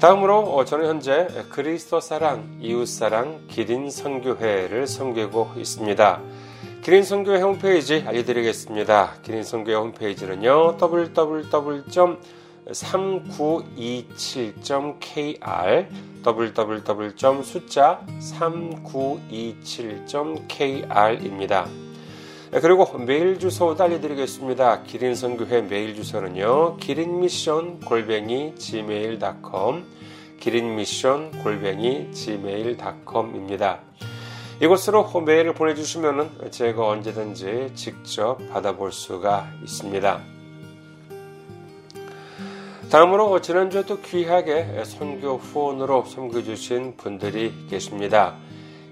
다음으로 저는 현재 그리스도 사랑, 이웃 사랑, 기린 선교회를 섬기고 있습니다. 기린 선교회 홈페이지 알려드리겠습니다. 기린 선교회 홈페이지는요, www.3927.kr www. 숫자 3927.kr입니다. 그리고 메일 주소도 알려드리겠습니다. 기린선교회 메일 주소는요. 기린미션 골뱅이 gmail.com 기린미션 골뱅이 gmail.com입니다. 이곳으로 메일을 보내주시면 제가 언제든지 직접 받아볼 수가 있습니다. 다음으로 지난주에 또 귀하게 선교 후원으로 섬겨주신 분들이 계십니다.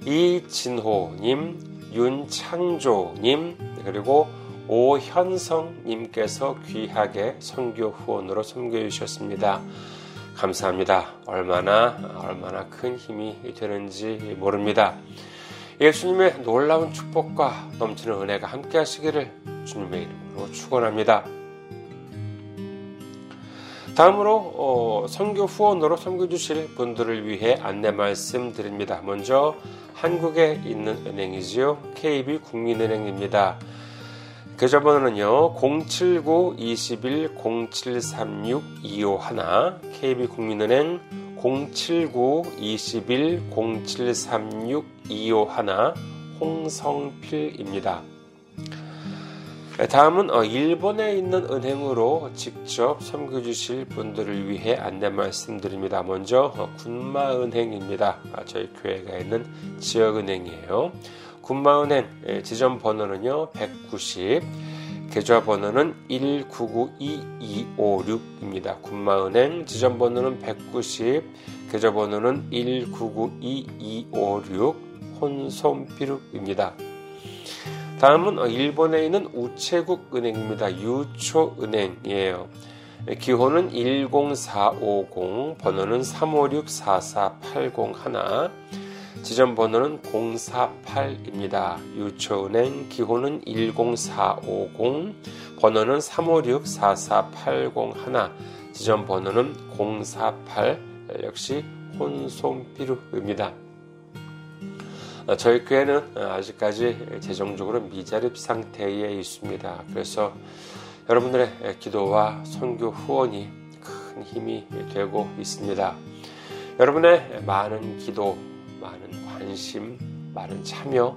이진호님, 윤창조님, 그리고 오현성님께서 귀하게 선교 후원으로 섬겨 주셨습니다. 감사합니다. 얼마나, 얼마나 큰 힘이 되는지 모릅니다. 예수님의 놀라운 축복과 넘치는 은혜가 함께 하시기를 주님의 이름으로 축원합니다. 다음으로 어, 선교 후원으로 섬겨 주실 분들을 위해 안내 말씀드립니다. 먼저 한국에 있는 은행이지요. KB 국민은행입니다. 계좌번호는요. 079-21-0736-251 KB 국민은행 079-21-0736-251 홍성필입니다. 다음은 어, 일본에 있는 은행으로 직접 섬겨주실 분들을 위해 안내 말씀드립니다. 먼저 어, 군마은행입니다. 아, 저희 교회가 있는 지역은행이에요. 군마은행 지점 번호는요 190, 계좌 번호는 1992256입니다. 군마은행 지점 번호는 190, 계좌 번호는 1992256 혼손피룩입니다. 다음은 일본에 있는 우체국 은행입니다. 유초은행이에요. 기호는 10450, 번호는 356-44801, 지점 번호는 048입니다. 유초은행 기호는 10450, 번호는 356-44801, 지점 번호는 048, 역시 혼손피루입니다. 어, 저희 교회는 어, 아직까지 재정적으로 미자립 상태에 있습니다. 그래서 여러분들의 기도와 선교 후원이 큰 힘이 되고 있습니다. 여러분의 많은 기도, 많은 관심, 많은 참여,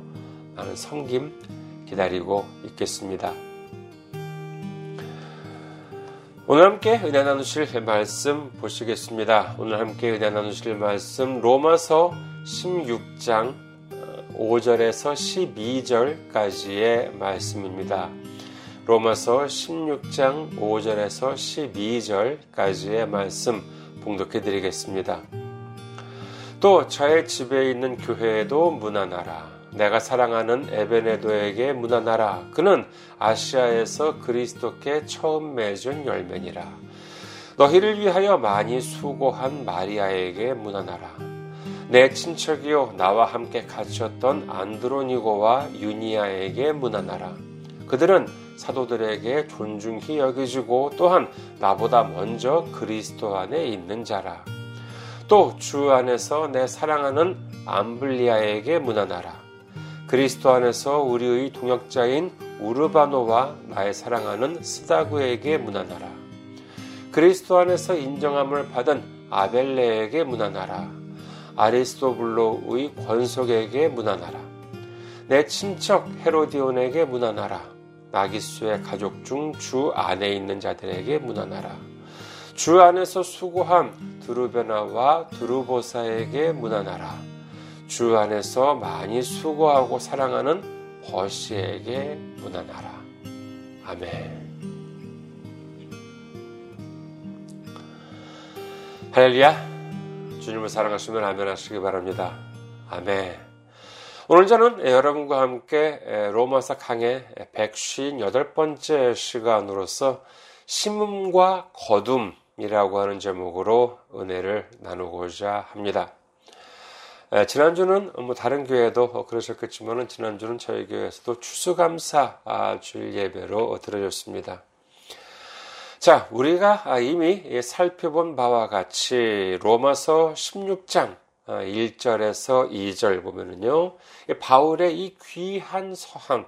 많은 섬김 기다리고 있겠습니다. 오늘 함께 은혜 나누실 말씀 보시겠습니다. 오늘 함께 은혜 나누실 말씀 로마서 16장 5절에서 12절까지의 말씀입니다. 로마서 16장 5절에서 12절까지의 말씀 봉독해 드리겠습니다. 또 저의 집에 있는 교회에도 문안하라. 내가 사랑하는 에베네도에게 문안하라. 그는 아시아에서 그리스도께 처음 맺은 열매니라. 너희를 위하여 많이 수고한 마리아에게 문안하라. 내 친척이요 나와 함께 갇혔던 안드로니고와 유니아에게 문안하라. 그들은 사도들에게 존중히 여겨지고 또한 나보다 먼저 그리스도 안에 있는 자라. 또 주 안에서 내 사랑하는 암블리아에게 문안하라. 그리스도 안에서 우리의 동역자인 우르바노와 나의 사랑하는 스다구에게 문안하라. 그리스도 안에서 인정함을 받은 아벨레에게 문안하라. 아리스토블로의 권속에게 문안하라. 내 친척 헤로디온에게 문안하라. 나기수의 가족 중 주 안에 있는 자들에게 문안하라. 주 안에서 수고한 두루베나와 두루보사에게 문안하라. 주 안에서 많이 수고하고 사랑하는 버시에게 문안하라. 아멘. 할렐루야. 주님을 사랑하시면 아멘 하시기 바랍니다. 아멘. 오늘 저는 여러분과 함께 로마서 강의 158번째 시간으로서 심음과 거둠이라고 하는 제목으로 은혜를 나누고자 합니다. 지난주는 뭐 다른 교회도 그러셨겠지만 지난주는 저희 교회에서도 추수감사 주일 예배로 드려졌습니다. 자, 우리가 이미 살펴본 바와 같이 로마서 16장 1절에서 어, 2절 보면은요, 바울의 이 귀한 서한,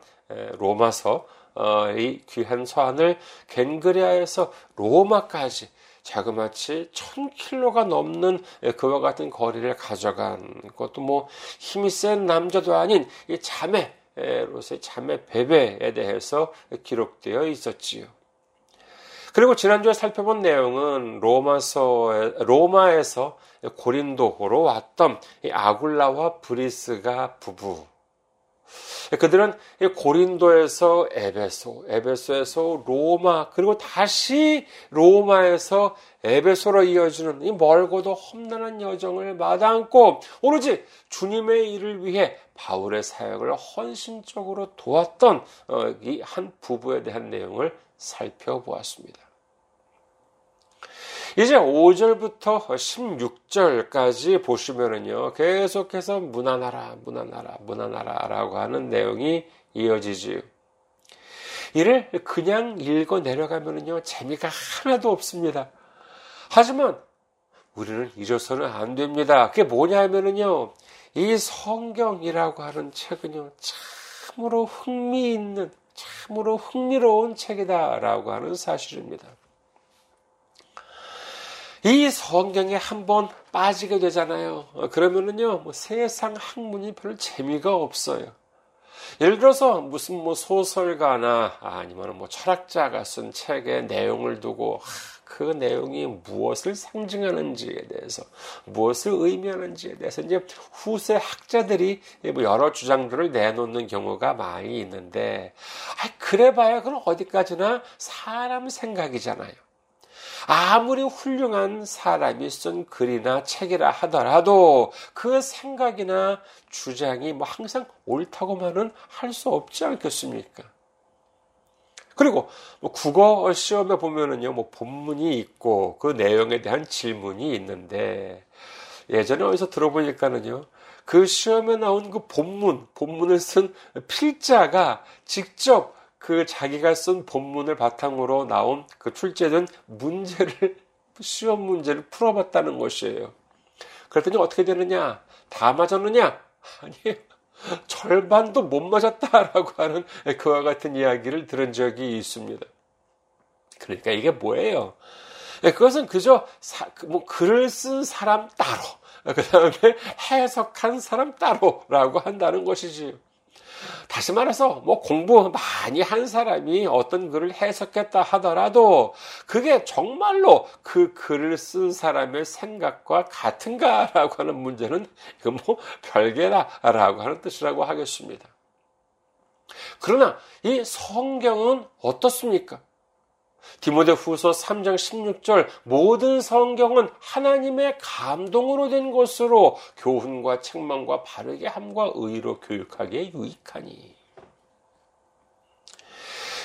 로마서, 어, 이 귀한 서한을 겐그리아에서 로마까지 자그마치 1000킬로가 넘는 그와 같은 거리를 가져간 것도 뭐 힘이 센 남자도 아닌 이 자매로서의 자매 베베에 대해서 기록되어 있었지요. 그리고 지난주에 살펴본 내용은 로마서 로마에서 고린도로 왔던 아굴라와 브리스가 부부. 그들은 고린도에서 에베소, 에베소에서 로마, 그리고 다시 로마에서 에베소로 이어지는 이 멀고도 험난한 여정을 마다않고 오로지 주님의 일을 위해 바울의 사역을 헌신적으로 도왔던 어, 이한 부부에 대한 내용을 살펴보았습니다. 이제 5절부터 16절까지 보시면은요, 계속해서 무난하라, 무난하라, 무난하라 라고 하는 내용이 이어지지요. 이를 그냥 읽어 내려가면은요, 재미가 하나도 없습니다. 하지만 우리는 잊어서는 안 됩니다. 그게 뭐냐 하면은요, 이 성경이라고 하는 책은요, 참으로 흥미있는, 참으로 흥미로운 책이다라고 하는 사실입니다. 이 성경에 한번 빠지게 되잖아요. 그러면은요, 뭐 세상 학문이 별 재미가 없어요. 예를 들어서 무슨 뭐 소설가나 아니면 뭐 철학자가 쓴 책의 내용을 두고 그 내용이 무엇을 상징하는지에 대해서 무엇을 의미하는지에 대해서 이제 후세 학자들이 뭐 여러 주장들을 내놓는 경우가 많이 있는데 아 그래봐야 그건 어디까지나 사람 생각이잖아요. 아무리 훌륭한 사람이 쓴 글이나 책이라 하더라도 그 생각이나 주장이 뭐 항상 옳다고만은 할 수 없지 않겠습니까? 그리고 뭐 국어 시험에 보면은요, 뭐 본문이 있고 그 내용에 대한 질문이 있는데 예전에 어디서 들어보니까는요, 그 시험에 나온 그 본문, 본문을 쓴 필자가 직접 그 자기가 쓴 본문을 바탕으로 나온 그 출제된 문제를 시험 문제를 풀어봤다는 것이에요. 그랬더니 어떻게 되느냐? 다 맞았느냐? 아니에요. 절반도 못 맞았다라고 하는 그와 같은 이야기를 들은 적이 있습니다. 그러니까 이게 뭐예요? 그것은 그저 사, 뭐 글을 쓴 사람 따로, 그 다음에 해석한 사람 따로라고 한다는 것이지. 다시 말해서 뭐 공부 많이 한 사람이 어떤 글을 해석했다 하더라도 그게 정말로 그 글을 쓴 사람의 생각과 같은가라고 하는 문제는 이건 뭐 별개다라고 하는 뜻이라고 하겠습니다. 그러나 이 성경은 어떻습니까? 디모데 후서 3장 16절 모든 성경은 하나님의 감동으로 된 것으로 교훈과 책망과 바르게 함과 의로 교육하기에 유익하니.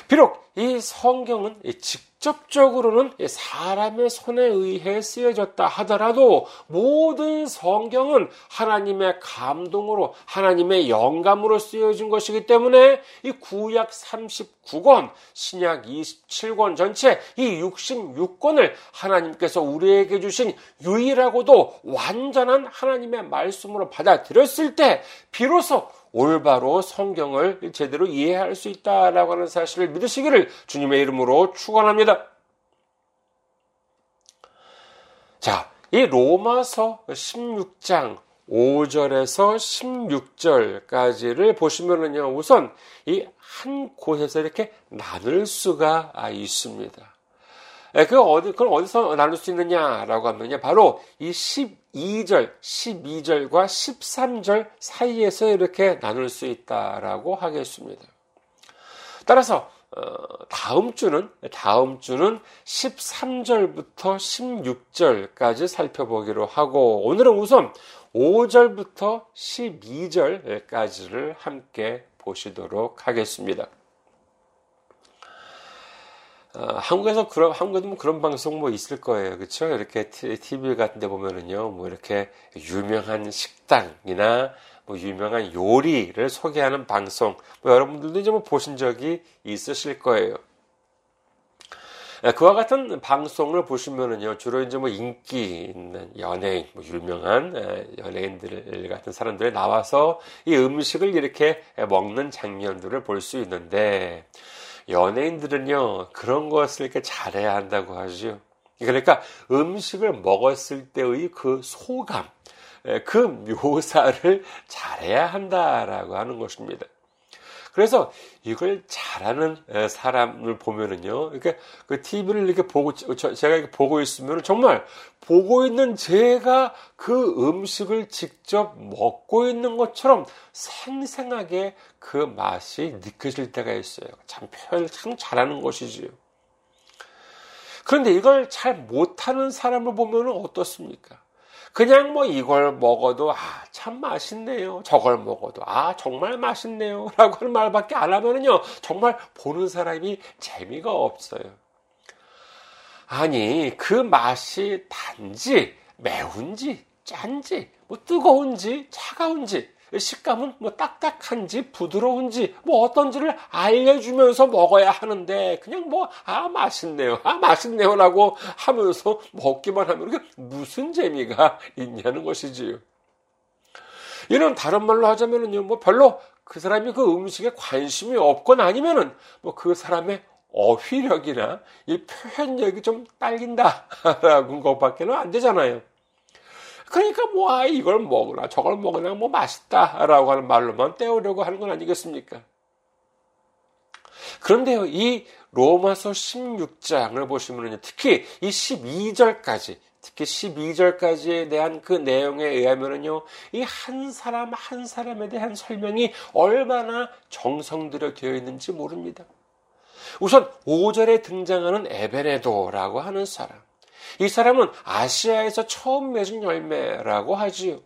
비록 이 성경은 직접적으로는 사람의 손에 의해 쓰여졌다 하더라도 모든 성경은 하나님의 감동으로 하나님의 영감으로 쓰여진 것이기 때문에 이 구약 39권, 신약 27권 전체 이 66권을 하나님께서 우리에게 주신 유일하고도 완전한 하나님의 말씀으로 받아들였을 때 비로소 올바로 성경을 제대로 이해할 수 있다라고 하는 사실을 믿으시기를 주님의 이름으로 축원합니다. 자, 이 로마서 16장 5절에서 16절까지를 보시면은요, 우선 이 한 곳에서 이렇게 나눌 수가 있습니다. 예, 그 어디, 그걸 어디서 나눌 수 있느냐라고 하면요, 바로 이 12절, 12절과 13절 사이에서 이렇게 나눌 수 있다라고 하겠습니다. 따라서 어, 다음 주는 다음 주는 13절부터 16절까지 살펴보기로 하고 오늘은 우선 5절부터 12절까지를 함께 보시도록 하겠습니다. 어, 한국에서 그런 한국에도 뭐 그런 방송 뭐 있을 거예요, 그렇죠? 이렇게 TV 같은데 보면은요, 뭐 이렇게 유명한 식당이나 뭐 유명한 요리를 소개하는 방송, 뭐 여러분들도 이제 뭐 보신 적이 있으실 거예요. 예, 그와 같은 방송을 보시면은요, 주로 이제 뭐 인기 있는 연예인, 뭐 유명한 예, 연예인들 같은 사람들이 나와서 이 음식을 이렇게 먹는 장면들을 볼 수 있는데, 연예인들은요, 그런 것을 이렇게 잘해야 한다고 하죠. 그러니까 음식을 먹었을 때의 그 소감, 그 묘사를 잘해야 한다라고 하는 것입니다. 그래서 이걸 잘하는 사람을 보면은요, 이렇게 그 TV를 이렇게 보고, 제가 이렇게 보고 있으면 정말 보고 있는 제가 그 음식을 직접 먹고 있는 것처럼 생생하게 그 맛이 느껴질 때가 있어요. 참 표현을 참 잘하는 것이지요. 그런데 이걸 잘 못하는 사람을 보면 어떻습니까? 그냥 뭐 이걸 먹어도 아, 참 맛있네요. 저걸 먹어도 아, 정말 맛있네요. 라고 하는 말밖에 안 하면은요, 정말 보는 사람이 재미가 없어요. 아니, 그 맛이 단지 매운지, 짠지, 뭐 뜨거운지, 차가운지, 식감은 뭐 딱딱한지 부드러운지 뭐 어떤지를 알려주면서 먹어야 하는데 그냥 뭐 아 맛있네요 아 맛있네요라고 하면서 먹기만 하면 그게 무슨 재미가 있냐는 것이지요. 이런 다른 말로 하자면은요 뭐 별로 그 사람이 그 음식에 관심이 없건 아니면은 뭐 그 사람의 어휘력이나 이 표현력이 좀 딸린다라는 것밖에는 안 되잖아요. 그러니까 뭐, 아, 이걸 먹으나 저걸 먹으나 뭐 맛있다라고 하는 말로만 때우려고 하는 건 아니겠습니까? 그런데요, 이 로마서 16장을 보시면 특히 이 12절까지, 특히 12절까지에 대한 그 내용에 의하면은요, 이 한 사람 한 사람에 대한 설명이 얼마나 정성 들여 되어 있는지 모릅니다. 우선 5절에 등장하는 에베네도라고 하는 사람. 이 사람은 아시아에서 처음 맺은 열매라고 하지요.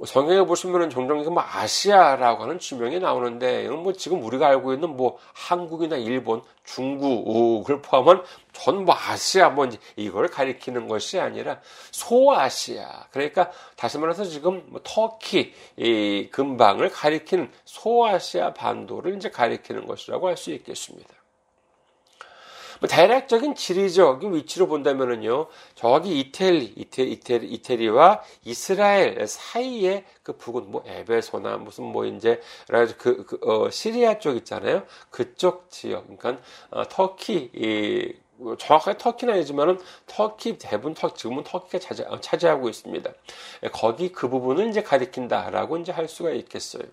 뭐 성경에 보시면은 종종 뭐 아시아라고 하는 지명이 나오는데 이건 뭐 지금 우리가 알고 있는 뭐 한국이나 일본, 중국을 포함한 전 뭐 아시아 뭐 이걸 가리키는 것이 아니라 소아시아 그러니까 다시 말해서 지금 뭐 터키 이 근방을 가리키는 소아시아 반도를 이제 가리키는 것이라고 할 수 있겠습니다. 뭐 대략적인 지리적인 위치로 본다면은요, 저기 이태리, 이태리, 이태리, 이태리와 이스라엘 사이에 그 부근, 뭐 에베소나 무슨 뭐 이제 그, 그 어, 시리아 쪽 있잖아요. 그쪽 지역, 그러니까 어, 터키 이뭐 정확하게 터키는 아니지만은 터키 대부분 터 지금은 터키가 차지, 어, 차지하고 있습니다. 거기 그 부분을 이제 가리킨다라고 이제 할 수가 있겠어요.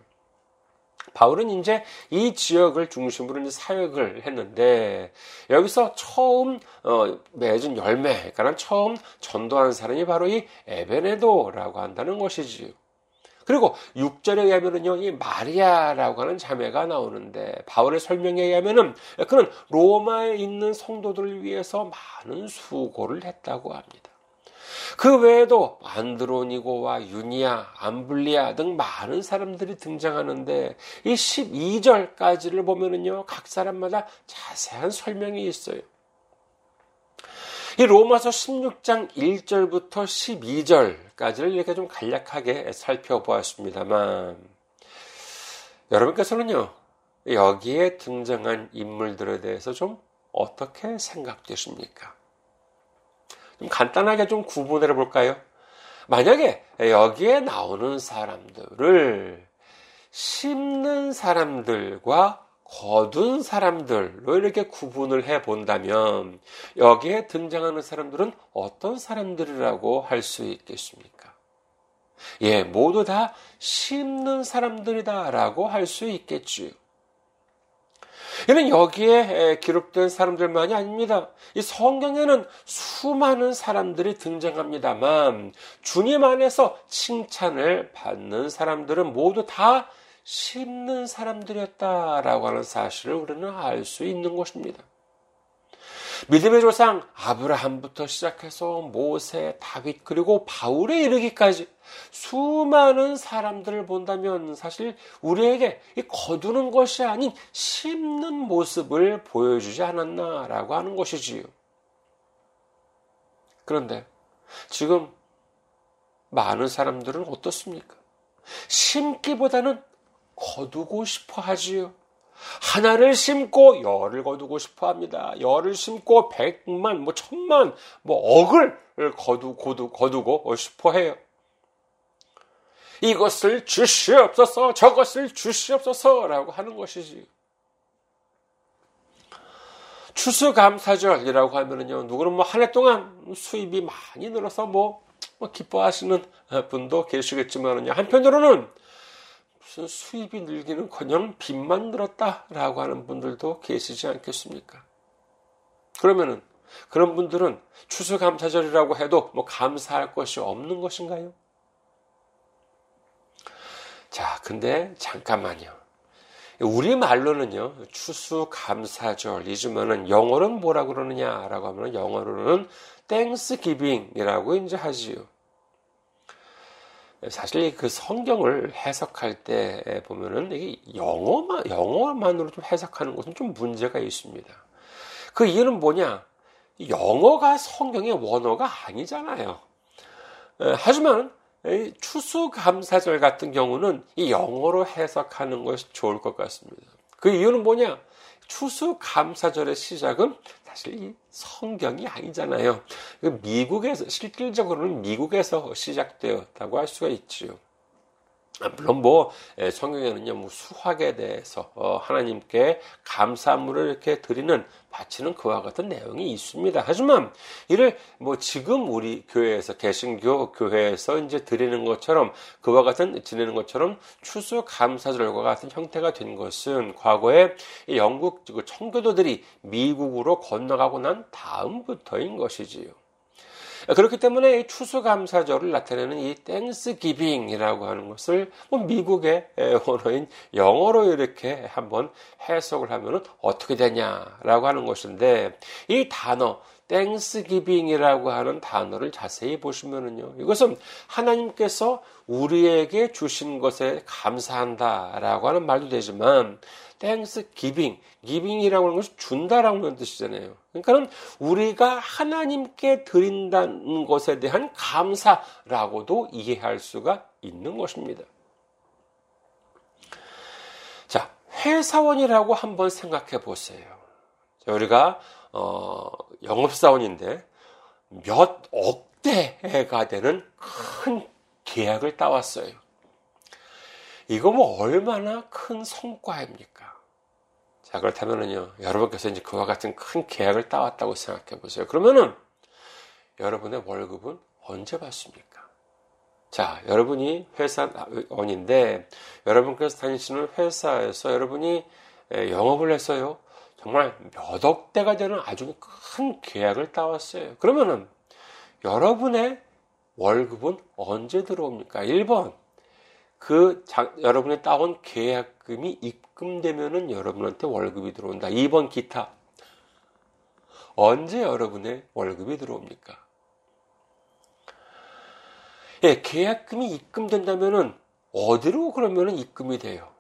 바울은 이제 이 지역을 중심으로 이제 사역을 했는데 여기서 처음 어, 맺은 열매, 그러니까 처음 전도한 사람이 바로 이 에베네도라고 한다는 것이지요. 그리고 6절에 의하면은요, 이 마리아라고 하는 자매가 나오는데, 바울의 설명에 의하면은, 그는 로마에 있는 성도들을 위해서 많은 수고를 했다고 합니다. 그 외에도 안드로니고와 유니아, 암블리아 등 많은 사람들이 등장하는데 이 12절까지를 보면은요, 각 사람마다 자세한 설명이 있어요. 이 로마서 16장 1절부터 12절까지를 이렇게 좀 간략하게 살펴보았습니다만, 여러분께서는요, 여기에 등장한 인물들에 대해서 좀 어떻게 생각되십니까? 좀 간단하게 좀 구분을 해볼까요? 만약에 여기에 나오는 사람들을 심는 사람들과 거둔 사람들로 이렇게 구분을 해 본다면 여기에 등장하는 사람들은 어떤 사람들이라고 할 수 있겠습니까? 예, 모두 다 심는 사람들이다라고 할 수 있겠지요. 이는 여기에 기록된 사람들만이 아닙니다. 이 성경에는 수많은 사람들이 등장합니다만 주님 안에서 칭찬을 받는 사람들은 모두 다 심는 사람들이었다라고 하는 사실을 우리는 알 수 있는 것입니다. 믿음의 조상 아브라함부터 시작해서 모세, 다윗 그리고 바울에 이르기까지 수많은 사람들을 본다면 사실 우리에게 거두는 것이 아닌 심는 모습을 보여주지 않았나라고 하는 것이지요. 그런데 지금 많은 사람들은 어떻습니까? 심기보다는 거두고 싶어 하지요. 하나를 심고 열을 거두고 싶어 합니다. 열을 심고 백만, 뭐 천만, 뭐 억을 거두, 거두, 거두고 싶어 해요. 이것을 주시옵소서, 저것을 주시옵소서라고 하는 것이지. 추수감사절이라고 하면은요, 누구는 뭐 한 해 동안 수입이 많이 늘어서 뭐, 뭐 기뻐하시는 분도 계시겠지만은요, 한편으로는 무슨 수입이 늘기는 커녕 빚만 늘었다라고 하는 분들도 계시지 않겠습니까? 그러면은 그런 분들은 추수감사절이라고 해도 뭐 감사할 것이 없는 것인가요? 자, 근데 잠깐만요. 우리 말로는요, 추수감사절이지만은 영어로는 뭐라 그러느냐라고 하면 영어로는 땡스기빙이라고 이제 하지요. 사실 그 성경을 해석할 때 보면은 이게 영어만, 영어만으로 좀 해석하는 것은 좀 문제가 있습니다. 그 이유는 뭐냐? 영어가 성경의 원어가 아니잖아요. 하지만 추수감사절 같은 경우는 이 영어로 해석하는 것이 좋을 것 같습니다. 그 이유는 뭐냐? 추수감사절의 시작은 사실 이 성경이 아니잖아요. 미국에서 실질적으로는 미국에서 시작되었다고 할 수가 있지요. 아, 물론 뭐 예, 성경에는요 뭐 수학에 대해서 어, 하나님께 감사물을 이렇게 드리는 바치는 그와 같은 내용이 있습니다. 하지만 이를 뭐 지금 우리 교회에서 개신교 교회에서 이제 드리는 것처럼 그와 같은 지내는 것처럼 추수 감사절과 같은 형태가 된 것은 과거에 영국 청교도들이 미국으로 건너가고 난 다음부터인 것이지요. 그렇기 때문에 추수감사절을 나타내는 이 Thanksgiving이라고 하는 것을 뭐 미국의 언어인 영어로 이렇게 한번 해석을 하면 어떻게 되냐라고 하는 것인데 이 단어 Thanksgiving이라고 하는 단어를 자세히 보시면은요. 이것은 하나님께서 우리에게 주신 것에 감사한다라고 하는 말도 되지만 Thanks giving, giving이라고 하는 것이 준다라고 하는 뜻이잖아요. 그러니까는 우리가 하나님께 드린다는 것에 대한 감사라고도 이해할 수가 있는 것입니다. 자, 회사원이라고 한번 생각해 보세요. 우리가 어, 영업사원인데 몇 억대가 되는 큰 계약을 따왔어요. 이거 뭐 얼마나 큰 성과입니까? 자, 그렇다면은요, 여러분께서 이제 그와 같은 큰 계약을 따왔다고 생각해 보세요. 그러면은, 여러분의 월급은 언제 받습니까? 자, 여러분이 회사원인데, 여러분께서 다니시는 회사에서 여러분이 영업을 해서요, 정말 몇 억 대가 되는 아주 큰 계약을 따왔어요. 그러면은, 여러분의 월급은 언제 들어옵니까? 1번, 그 자, 여러분이 따온 계약금이 입금되면은 여러분한테 월급이 들어온다. 2번 기타. 언제 여러분의 월급이 들어옵니까? 예, 계약금이 입금된다면은 어디로 그러면은 입금이 돼요?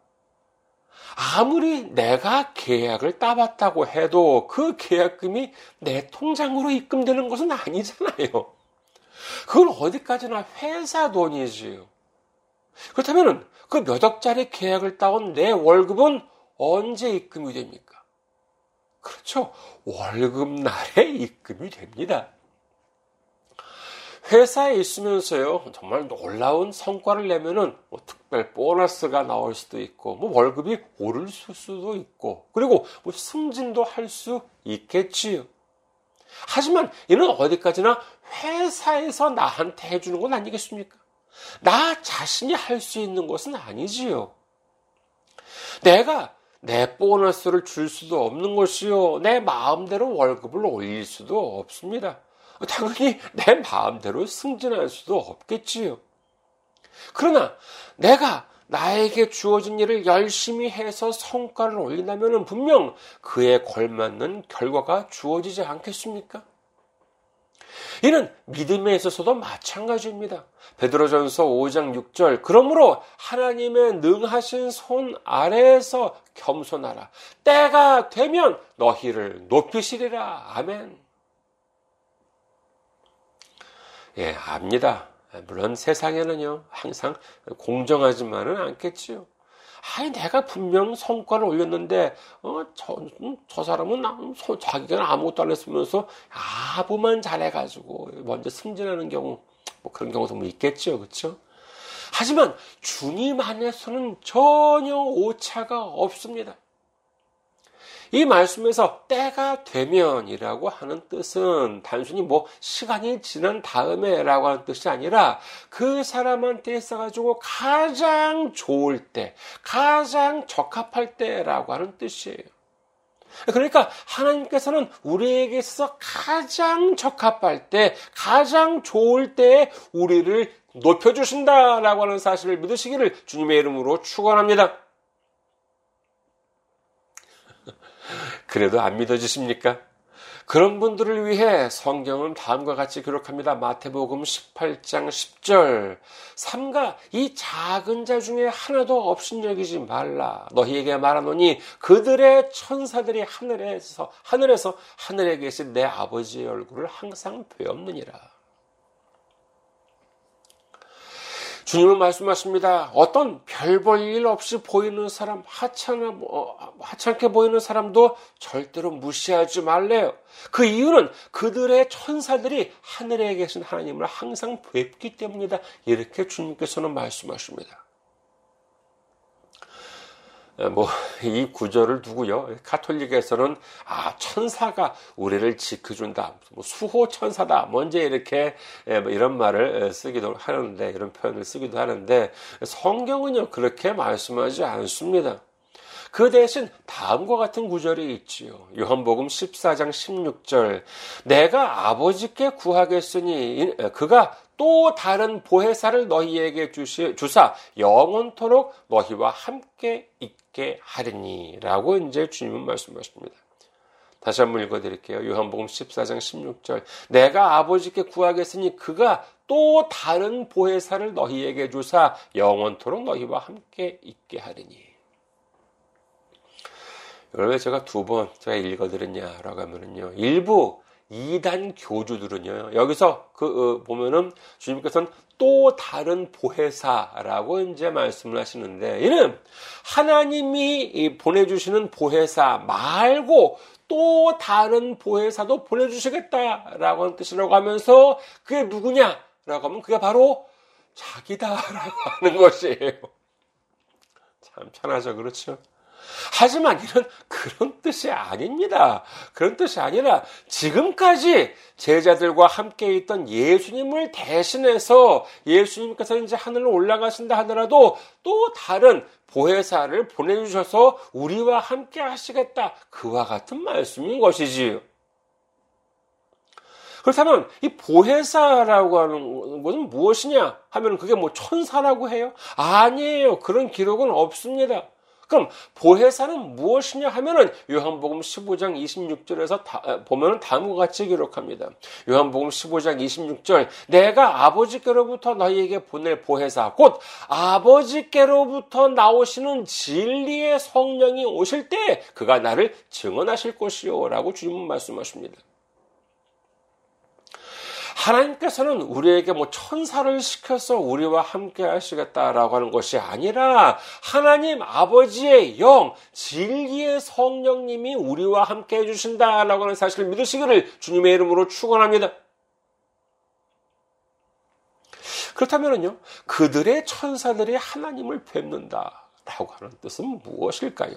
아무리 내가 계약을 따봤다고 해도 그 계약금이 내 통장으로 입금되는 것은 아니잖아요. 그건 어디까지나 회사 돈이지요. 그렇다면 그 몇 억짜리 계약을 따온 내 월급은 언제 입금이 됩니까? 그렇죠. 월급날에 입금이 됩니다. 회사에 있으면서요, 정말 놀라운 성과를 내면은 뭐 특별 보너스가 나올 수도 있고, 뭐 월급이 오를 수도 있고, 그리고 뭐 승진도 할 수 있겠지요. 하지만 이는 어디까지나 회사에서 나한테 해주는 건 아니겠습니까? 나 자신이 할 수 있는 것은 아니지요. 내가 내 보너스를 줄 수도 없는 것이요. 내 마음대로 월급을 올릴 수도 없습니다. 당연히 내 마음대로 승진할 수도 없겠지요. 그러나 내가 나에게 주어진 일을 열심히 해서 성과를 올린다면 분명 그에 걸맞는 결과가 주어지지 않겠습니까? 이는 믿음에 있어서도 마찬가지입니다. 베드로전서 5장 6절 그러므로 하나님의 능하신 손 아래에서 겸손하라. 때가 되면 너희를 높이시리라. 아멘. 예, 압니다. 물론 세상에는요, 항상 공정하지만은 않겠지요. 아니, 내가 분명 성과를 올렸는데, 어, 저, 음, 저 사람은 자기가 아무것도 안 했으면서 아부만 잘해가지고 먼저 승진하는 경우, 뭐 그런 경우도 뭐 있겠죠. 그쵸? 하지만 주님 안에서는 전혀 오차가 없습니다. 이 말씀에서 때가 되면이라고 하는 뜻은 단순히 뭐 시간이 지난 다음에라고 하는 뜻이 아니라 그 사람한테 있어가지고 가장 좋을 때, 가장 적합할 때라고 하는 뜻이에요. 그러니까 하나님께서는 우리에게 있어서 가장 적합할 때, 가장 좋을 때에 우리를 높여주신다라고 하는 사실을 믿으시기를 주님의 이름으로 축원합니다. 그래도 안 믿어지십니까? 그런 분들을 위해 성경은 다음과 같이 기록합니다. 마태복음 18장 10절. 삼가 이 작은 자 중에 하나도 없인 여기지 말라. 너희에게 말하노니 그들의 천사들이 하늘에서 하늘에서 하늘에 계신 내 아버지의 얼굴을 항상 배웠느니라. 주님은 말씀하십니다. 어떤 별 볼 일 없이 보이는 사람, 하찮아, 어, 하찮게 보이는 사람도 절대로 무시하지 말래요. 그 이유는 그들의 천사들이 하늘에 계신 하나님을 항상 뵙기 때문이다. 이렇게 주님께서는 말씀하십니다. 어, 뭐, 이 구절을 두고요. 카톨릭에서는, 아, 천사가 우리를 지켜준다. 뭐 수호 천사다. 먼저 이렇게, 예, 뭐 이런 말을 쓰기도 하는데, 이런 표현을 쓰기도 하는데, 성경은요, 그렇게 말씀하지 않습니다. 그 대신 다음과 같은 구절이 있지요. 요한복음 14장 16절. 내가 아버지께 구하겠으니 그가 또 다른 보혜사를 너희에게 주시, 주사 영원토록 너희와 함께 있게 하리니라고 이제 주님은 말씀하십니다. 다시 한번 읽어드릴게요. 요한복음 14장 16절. 내가 아버지께 구하겠으니 그가 또 다른 보혜사를 너희에게 주사 영원토록 너희와 함께 있게 하리니. 왜 제가 두 번 제가 읽어드렸냐라고 하면은요. 일부 이단 교주들은요. 여기서 그 어, 보면은 주님께서는 또 다른 보혜사라고 이제 말씀을 하시는데 이는 하나님이 보내주시는 보혜사 말고 또 다른 보혜사도 보내주시겠다라고 하는 뜻이라고 하면서 그게 누구냐라고 하면 그게 바로 자기다라고 하는 것이에요. 참 편하죠, 그렇죠? 하지만 이런 그런 뜻이 아닙니다. 그런 뜻이 아니라 지금까지 제자들과 함께 있던 예수님을 대신해서 예수님께서 이제 하늘로 올라가신다 하더라도 또 다른 보혜사를 보내주셔서 우리와 함께 하시겠다. 그와 같은 말씀인 것이지요. 그렇다면 이 보혜사라고 하는 것은 무엇이냐 하면 그게 뭐 천사라고 해요? 아니에요. 그런 기록은 없습니다. 그럼 보혜사는 무엇이냐 하면은 요한복음 15장 26절에서 다, 보면은 다음과 같이 기록합니다. 요한복음 15장 26절 내가 아버지께로부터 너희에게 보낼 보혜사 곧 아버지께로부터 나오시는 진리의 성령이 오실 때 그가 나를 증언하실 것이요라고 주님은 말씀하십니다. 하나님께서는 우리에게 뭐 천사를 시켜서 우리와 함께 하시겠다라고 하는 것이 아니라 하나님 아버지의 영, 진리의 성령님이 우리와 함께 해주신다라고 하는 사실을 믿으시기를 주님의 이름으로 축원합니다. 그렇다면요, 그들의 천사들이 하나님을 뵙는다라고 하는 뜻은 무엇일까요?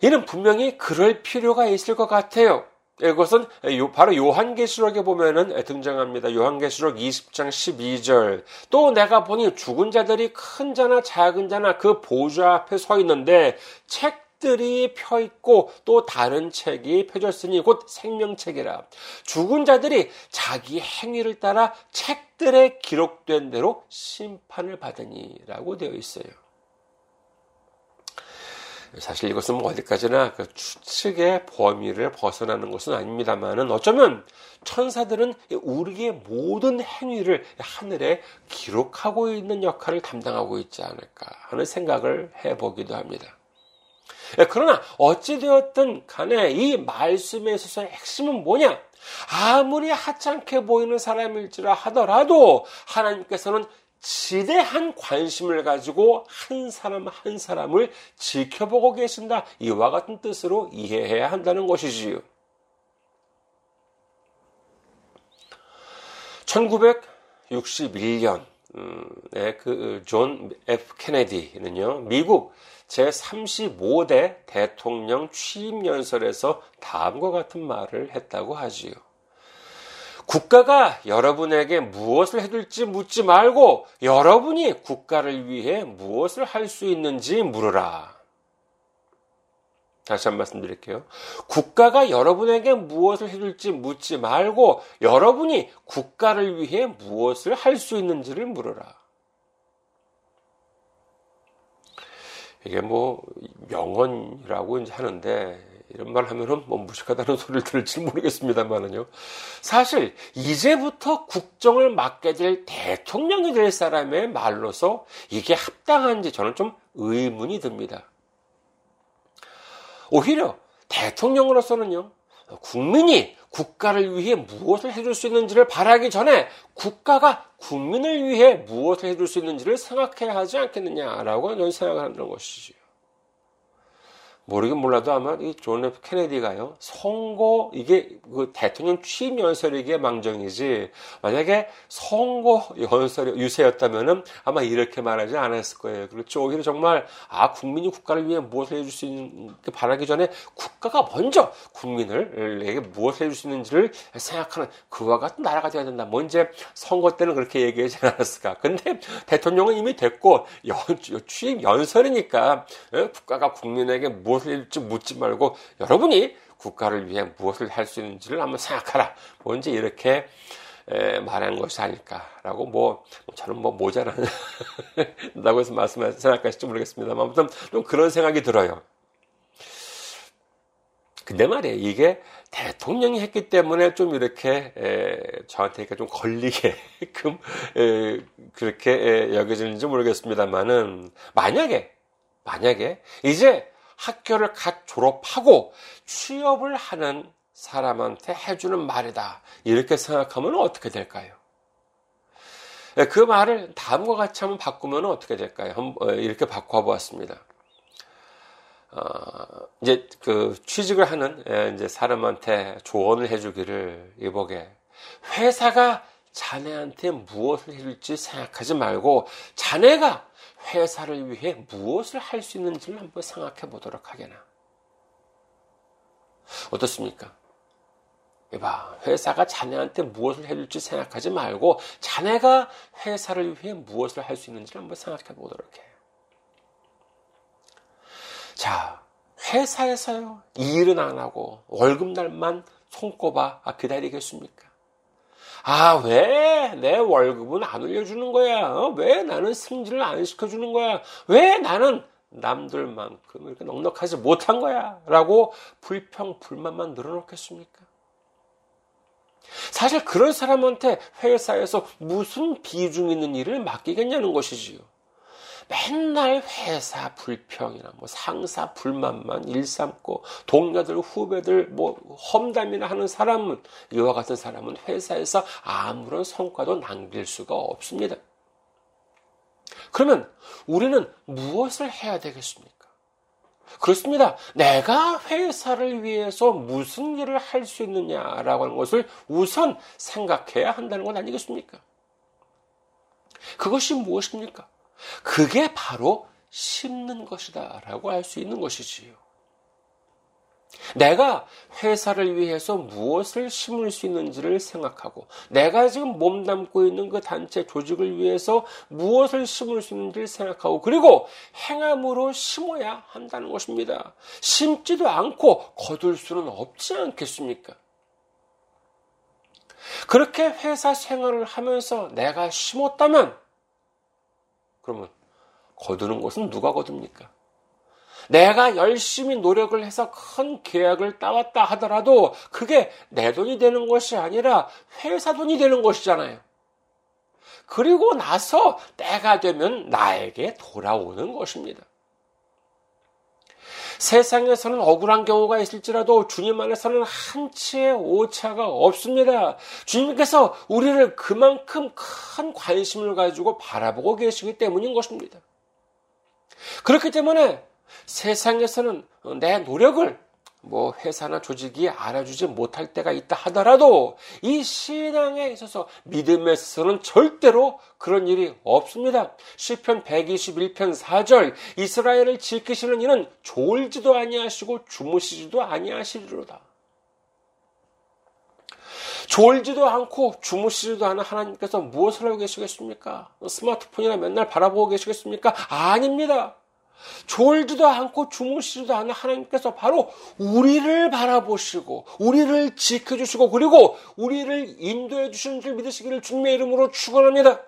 이는 분명히 그럴 필요가 있을 것 같아요. 이것은 바로 요한계시록에 보면은 등장합니다. 요한계시록 20장 12절. 또 내가 보니 죽은 자들이 큰 자나 작은 자나 그 보좌 앞에 서 있는데 책들이 펴 있고 또 다른 책이 펴졌으니 곧 생명책이라. 죽은 자들이 자기 행위를 따라 책들에 기록된 대로 심판을 받으니라고 되어 있어요. 사실 이것은 뭐 어디까지나 그 추측의 범위를 벗어나는 것은 아닙니다만은 어쩌면 천사들은 우리의 모든 행위를 하늘에 기록하고 있는 역할을 담당하고 있지 않을까 하는 생각을 해보기도 합니다. 예, 그러나 어찌되었든 간에 이 말씀에 있어서의 핵심은 뭐냐? 아무리 하찮게 보이는 사람일지라 하더라도 하나님께서는 지대한 관심을 가지고 한 사람 한 사람을 지켜보고 계신다. 이와 같은 뜻으로 이해해야 한다는 것이지요. 1961년 그존 F 케네디는요 미국 제 35대 대통령 취임 연설에서 다음과 같은 말을 했다고 하지요. 국가가 여러분에게 무엇을 해줄지 묻지 말고 여러분이 국가를 위해 무엇을 할 수 있는지 물으라. 다시 한 번 말씀드릴게요. 국가가 여러분에게 무엇을 해줄지 묻지 말고 여러분이 국가를 위해 무엇을 할 수 있는지를 물으라. 이게 뭐 명언이라고 이제 하는데 이런 말 하면은 뭐 무식하다는 소리를 들을지 모르겠습니다만은요. 사실 이제부터 국정을 맡게 될 대통령이 될 사람의 말로서 이게 합당한지 저는 좀 의문이 듭니다. 오히려 대통령으로서는요. 국민이 국가를 위해 무엇을 해줄 수 있는지를 바라기 전에 국가가 국민을 위해 무엇을 해줄 수 있는지를 생각해야 하지 않겠느냐라고 저는 생각하는 것이죠. 모르긴 몰라도 아마 이 존 F 케네디가요 선거 이게 그 대통령 취임 연설이기에 망정이지 만약에 선거 연설 유세였다면은 아마 이렇게 말하지 않았을 거예요. 그렇죠. 오히려 정말 아 국민이 국가를 위해 무엇을 해줄 수 있는 바라기 전에 국가가 먼저 국민을 에게 무엇을 해줄 수 있는지를 생각하는 그와 같은 나라가 되어야 된다. 뭐 이제 선거 때는 그렇게 얘기하지 않았을까. 근데 대통령은 이미 됐고 연, 취임 연설이니까 예, 국가가 국민에게 무엇 무엇을 해줄지 묻지 말고 여러분이 국가를 위해 무엇을 할 수 있는지를 한번 생각하라. 뭐 이제 이렇게 에, 말한 것이 아닐까라고 뭐 저는 뭐 모자란다고 해서 말씀을 생각하실지 모르겠습니다만 아무튼 좀 그런 생각이 들어요. 근데 말이에요. 이게 대통령이 했기 때문에 좀 이렇게 에, 저한테 좀 걸리게끔 에, 그렇게 에, 여겨지는지 모르겠습니다만은 만약에 만약에 이제 학교를 갓 졸업하고 취업을 하는 사람한테 해주는 말이다. 이렇게 생각하면 어떻게 될까요? 네, 그 말을 다음과 같이 한번 바꾸면 어떻게 될까요? 어, 이렇게 바꿔보았습니다. 어, 이제 그 취직을 하는 예, 이제 사람한테 조언을 해주기를 이보게 회사가 자네한테 무엇을 해줄지 생각하지 말고 자네가 회사를 위해 무엇을 할 수 있는지를 한번 생각해 보도록 하게나. 어떻습니까? 이봐, 회사가 자네한테 무엇을 해줄지 생각하지 말고 자네가 회사를 위해 무엇을 할 수 있는지를 한번 생각해 보도록 해. 자, 회사에서요, 일은 안 하고 월급날만 손꼽아 기다리겠습니까? 아, 왜 내 월급은 안 올려주는 거야? 어? 왜 나는 승진을 안 시켜주는 거야? 왜 나는 남들만큼 이렇게 넉넉하지 못한 거야? 라고 불평, 불만만 늘어놓겠습니까? 사실 그런 사람한테 회사에서 무슨 비중 있는 일을 맡기겠냐는 것이지요. 맨날 회사 불평이나 뭐 상사 불만만 일삼고 동료들 후배들 뭐 험담이나 하는 사람은 이와 같은 사람은 회사에서 아무런 성과도 남길 수가 없습니다. 그러면 우리는 무엇을 해야 되겠습니까? 그렇습니다. 내가 회사를 위해서 무슨 일을 할 수 있느냐라고 하는 것을 우선 생각해야 한다는 것 아니겠습니까? 그것이 무엇입니까? 그게 바로 심는 것이다 라고 할수 있는 것이지요. 내가 회사를 위해서 무엇을 심을 수 있는지를 생각하고 내가 지금 몸담고 있는 그 단체 조직을 위해서 무엇을 심을 수 있는지를 생각하고 그리고 행함으로 심어야 한다는 것입니다. 심지도 않고 거둘 수는 없지 않겠습니까? 그렇게 회사 생활을 하면서 내가 심었다면 그러면 거두는 것은 누가 거둡니까? 내가 열심히 노력을 해서 큰 계약을 따왔다 하더라도 그게 내 돈이 되는 것이 아니라 회사 돈이 되는 것이잖아요. 그리고 나서 때가 되면 나에게 돌아오는 것입니다. 세상에서는 억울한 경우가 있을지라도 주님 안에서는 한치의 오차가 없습니다. 주님께서 우리를 그만큼 큰 관심을 가지고 바라보고 계시기 때문인 것입니다. 그렇기 때문에 세상에서는 내 노력을 뭐 회사나 조직이 알아주지 못할 때가 있다 하더라도 이 신앙에 있어서 믿음에 있어서는 절대로 그런 일이 없습니다. 시편 121편 4절 이스라엘을 지키시는 이는 졸지도 아니하시고 주무시지도 아니하시리로다. 졸지도 않고 주무시지도 않은 하나님께서 무엇을 하고 계시겠습니까? 스마트폰이나 맨날 바라보고 계시겠습니까? 아닙니다. 졸지도 않고 주무시지도 않은 하나님께서 바로 우리를 바라보시고 우리를 지켜주시고 그리고 우리를 인도해 주시는 줄 믿으시기를 주님의 이름으로 축원합니다.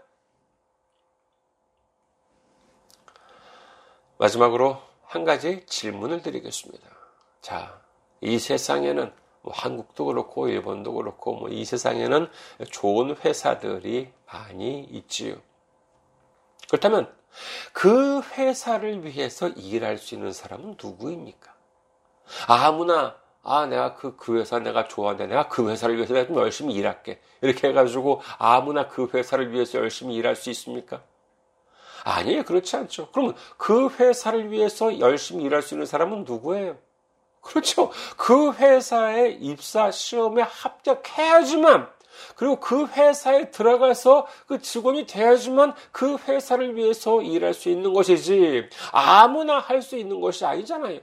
마지막으로 한 가지 질문을 드리겠습니다. 자, 이 세상에는 뭐 한국도 그렇고 일본도 그렇고 뭐 이 세상에는 좋은 회사들이 많이 있지요. 그렇다면 그 회사를 위해서 일할 수 있는 사람은 누구입니까? 아무나 아 내가 그, 그 회사 내가 좋아하는데 내가 그 회사를 위해서 내가 좀 열심히 일할게 이렇게 해가지고 아무나 그 회사를 위해서 열심히 일할 수 있습니까? 아니에요 그렇지 않죠. 그러면 그 회사를 위해서 열심히 일할 수 있는 사람은 누구예요? 그렇죠. 그 회사에 입사 시험에 합격해야지만 그리고 그 회사에 들어가서 그 직원이 돼야지만 그 회사를 위해서 일할 수 있는 것이지 아무나 할 수 있는 것이 아니잖아요.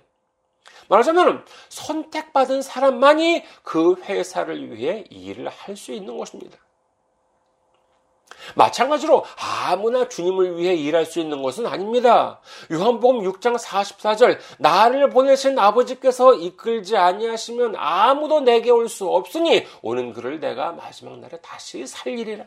말하자면 선택받은 사람만이 그 회사를 위해 일을 할 수 있는 것입니다. 마찬가지로 아무나 주님을 위해 일할 수 있는 것은 아닙니다. 요한복음 6장 44절 나를 보내신 아버지께서 이끌지 아니하시면 아무도 내게 올 수 없으니 오는 그를 내가 마지막 날에 다시 살리리라.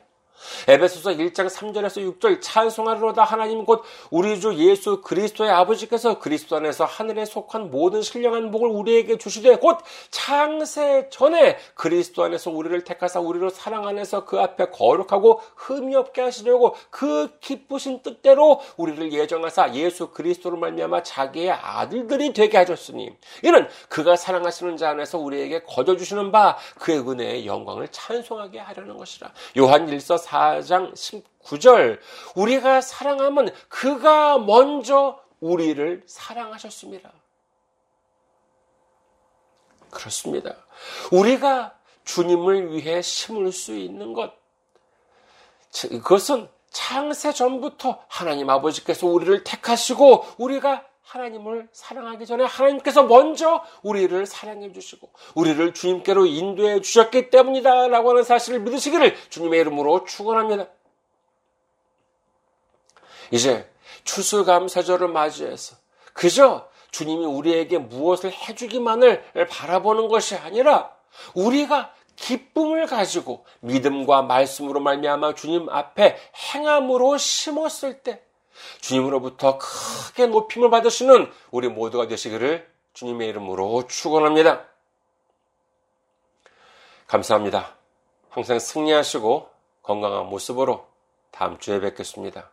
에베소서 1장 3절에서 6절 찬송하리로다 하나님 곧 우리 주 예수 그리스도의 아버지께서 그리스도 안에서 하늘에 속한 모든 신령한 복을 우리에게 주시되 곧 창세 전에 그리스도 안에서 우리를 택하사 우리로 사랑 안에서 그 앞에 거룩하고 흠이 없게 하시려고 그 기쁘신 뜻대로 우리를 예정하사 예수 그리스도로 말미암아 자기의 아들들이 되게 하셨으니 이는 그가 사랑하시는 자 안에서 우리에게 거저 주시는 바 그의 은혜의 영광을 찬송하게 하려는 것이라. 요한 1서 4장 19절 우리가 사랑하면 그가 먼저 우리를 사랑하셨습니다. 그렇습니다. 우리가 주님을 위해 심을 수 있는 것 그것은 창세 전부터 하나님 아버지께서 우리를 택하시고 우리가 하나님을 사랑하기 전에 하나님께서 먼저 우리를 사랑해 주시고 우리를 주님께로 인도해 주셨기 때문이다라고 하는 사실을 믿으시기를 주님의 이름으로 축원합니다. 이제 추수감사절을 맞이해서 그저 주님이 우리에게 무엇을 해주기만을 바라보는 것이 아니라 우리가 기쁨을 가지고 믿음과 말씀으로 말미암아 주님 앞에 행함으로 심었을 때 주님으로부터 크게 높임을 받으시는 우리 모두가 되시기를 주님의 이름으로 축원합니다. 감사합니다. 항상 승리하시고 건강한 모습으로 다음 주에 뵙겠습니다.